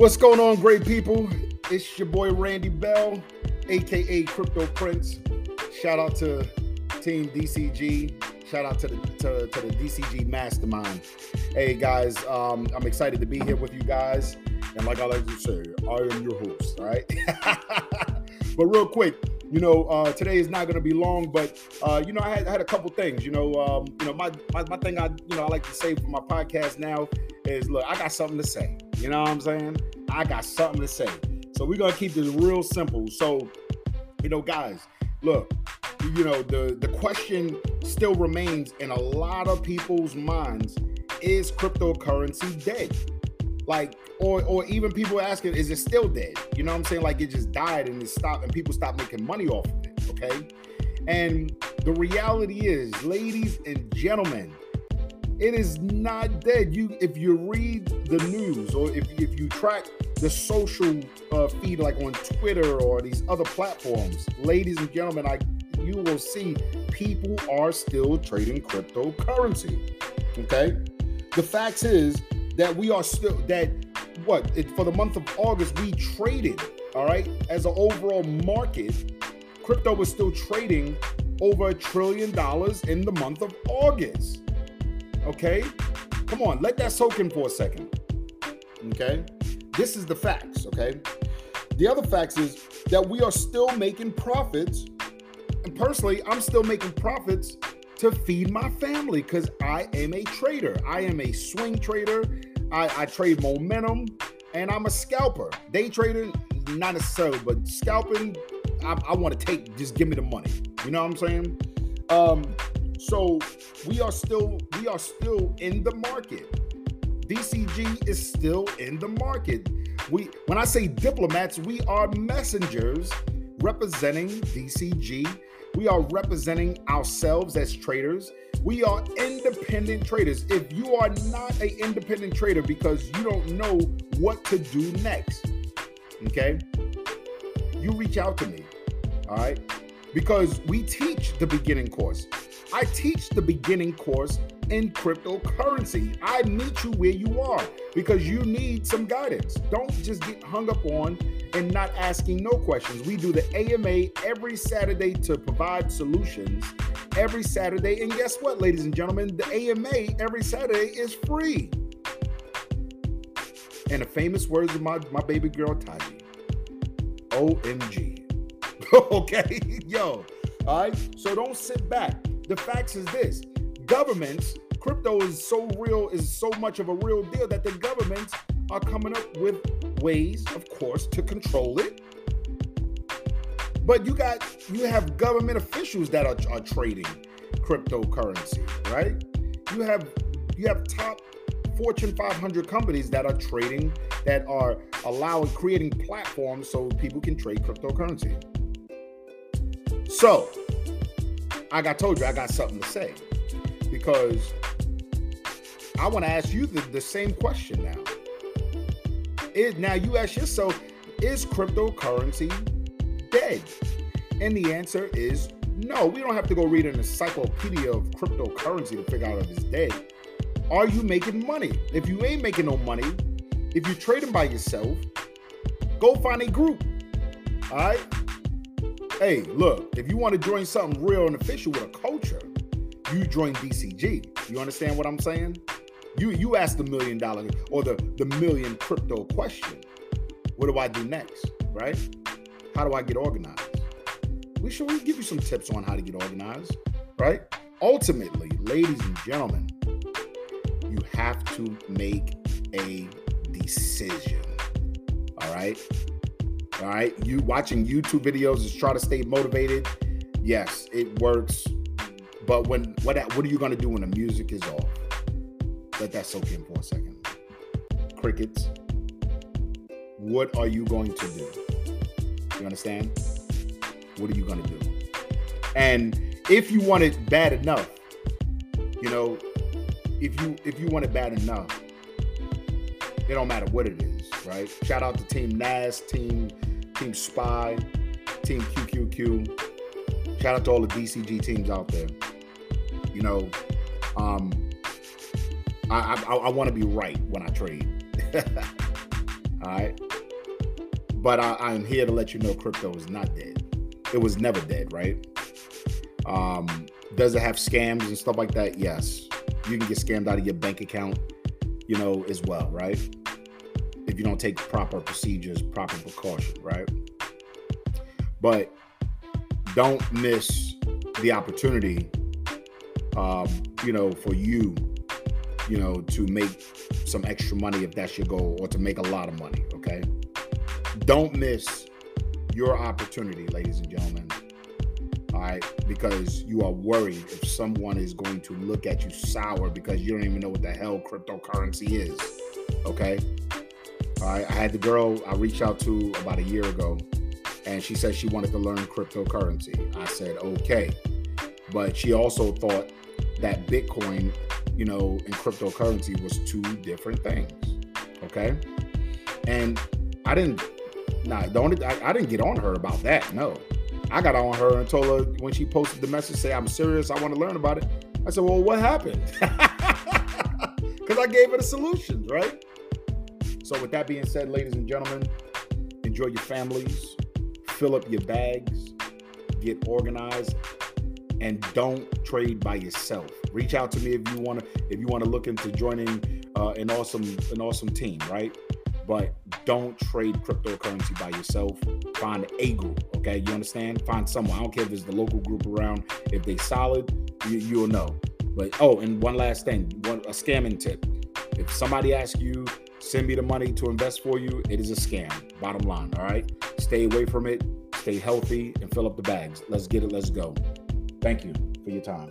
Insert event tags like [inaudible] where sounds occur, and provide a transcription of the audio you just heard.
What's going on, great people? It's your boy Randy Bell, aka Crypto Prince. Shout out to Team DCG. Shout out to the to, to the DCG Mastermind. Hey guys, um, I'm excited to be here with you guys. And like I like to say, I am your host, right? [laughs] but real quick, you know, uh, today is not going to be long, but uh, you know, I had, I had a couple things. You know, um, you know, my, my my thing I you know I like to say for my podcast now is, look, I got something to say. You know what I'm saying? I got something to say. So we're gonna keep this real simple. So, you know, guys, look, you know, the the question still remains in a lot of people's minds: Is cryptocurrency dead? Like, or or even people asking, is it still dead? You know what I'm saying? Like it just died and it stopped, and people stopped making money off of it. Okay. And the reality is, ladies and gentlemen, it is not dead. You, if you read the news or if, if you track the social uh, feed like on Twitter or these other platforms, ladies and gentlemen, I you will see people are still trading cryptocurrency. Okay, the fact is that we are still that what it, for the month of August we traded. All right, as an overall market, crypto was still trading over a trillion dollars in the month of August. Okay? Come on, let that soak in for a second. Okay? This is the facts, okay? The other facts is that we are still making profits. And personally, I'm still making profits to feed my family because I am a trader. I am a swing trader. I, I trade momentum and I'm a scalper. Day trader, not necessarily, but scalping, I, I want to take, just give me the money. You know what I'm saying? Um, so we are still we are still in the market. DCG is still in the market. We when I say diplomats, we are messengers representing DCG. We are representing ourselves as traders. We are independent traders. If you are not an independent trader because you don't know what to do next, okay, you reach out to me. All right. Because we teach the beginning course. I teach the beginning course in cryptocurrency. I meet you where you are because you need some guidance. Don't just get hung up on and not asking no questions. We do the AMA every Saturday to provide solutions every Saturday. And guess what, ladies and gentlemen? The AMA every Saturday is free. And the famous words of my, my baby girl, Taji OMG. [laughs] okay, [laughs] yo. All right. So don't sit back the facts is this governments, crypto is so real, is so much of a real deal that the governments are coming up with ways, of course, to control it. But you got you have government officials that are, are trading cryptocurrency, right? You have you have top Fortune 500 companies that are trading, that are allowing creating platforms so people can trade cryptocurrency. So I got told you I got something to say because I want to ask you the, the same question now. Is now you ask yourself, is cryptocurrency dead? And the answer is no. We don't have to go read an encyclopedia of cryptocurrency to figure out if it's dead. Are you making money? If you ain't making no money, if you're trading by yourself, go find a group. All right Hey, look, if you want to join something real and official with a culture, you join DCG. You understand what I'm saying? You you ask the million dollar or the, the million crypto question. What do I do next? Right? How do I get organized? We should we give you some tips on how to get organized, right? Ultimately, ladies and gentlemen, you have to make a decision. All right. All right. You watching YouTube videos is try to stay motivated. Yes, it works. But when what what are you gonna do when the music is off? Let that soak in for a second. Crickets. What are you going to do? You understand? What are you gonna do? And if you want it bad enough, you know, if you if you want it bad enough, it don't matter what it is, right? Shout out to Team NAS, Team Team Spy, Team QQQ. Shout out to all the DCG teams out there. You know, um, I I, I want to be right when I trade. [laughs] All right. But I, I'm here to let you know crypto is not dead. It was never dead, right? Um, does it have scams and stuff like that? Yes. You can get scammed out of your bank account, you know, as well, right? If you don't take proper procedures, proper precaution, right? But don't miss the opportunity, um, you know, for you, you know, to make some extra money if that's your goal, or to make a lot of money. Okay. Don't miss your opportunity, ladies and gentlemen. All right, because you are worried if someone is going to look at you sour because you don't even know what the hell cryptocurrency is. Okay. All right. I had the girl I reached out to about a year ago, and she said she wanted to learn cryptocurrency. I said, okay. But she also thought that Bitcoin, you know, and cryptocurrency was two different things. Okay. And I didn't Nah, the only I, I, didn't get on her about that. No, I got on her and told her when she posted the message, say I'm serious. I want to learn about it. I said, well, what happened? [laughs] Because I gave her the solutions, right? So with that being said, ladies and gentlemen, enjoy your families, fill up your bags, get organized, and don't trade by yourself. Reach out to me if you want to if you want to look into joining uh, an awesome an awesome team, right? but don't trade cryptocurrency by yourself. Find a group, okay? You understand? Find someone. I don't care if it's the local group around. If they solid, you, you'll know. But oh, and one last thing, one a scamming tip. If somebody asks you, send me the money to invest for you, it is a scam. Bottom line, all right? Stay away from it, stay healthy, and fill up the bags. Let's get it, let's go. Thank you for your time.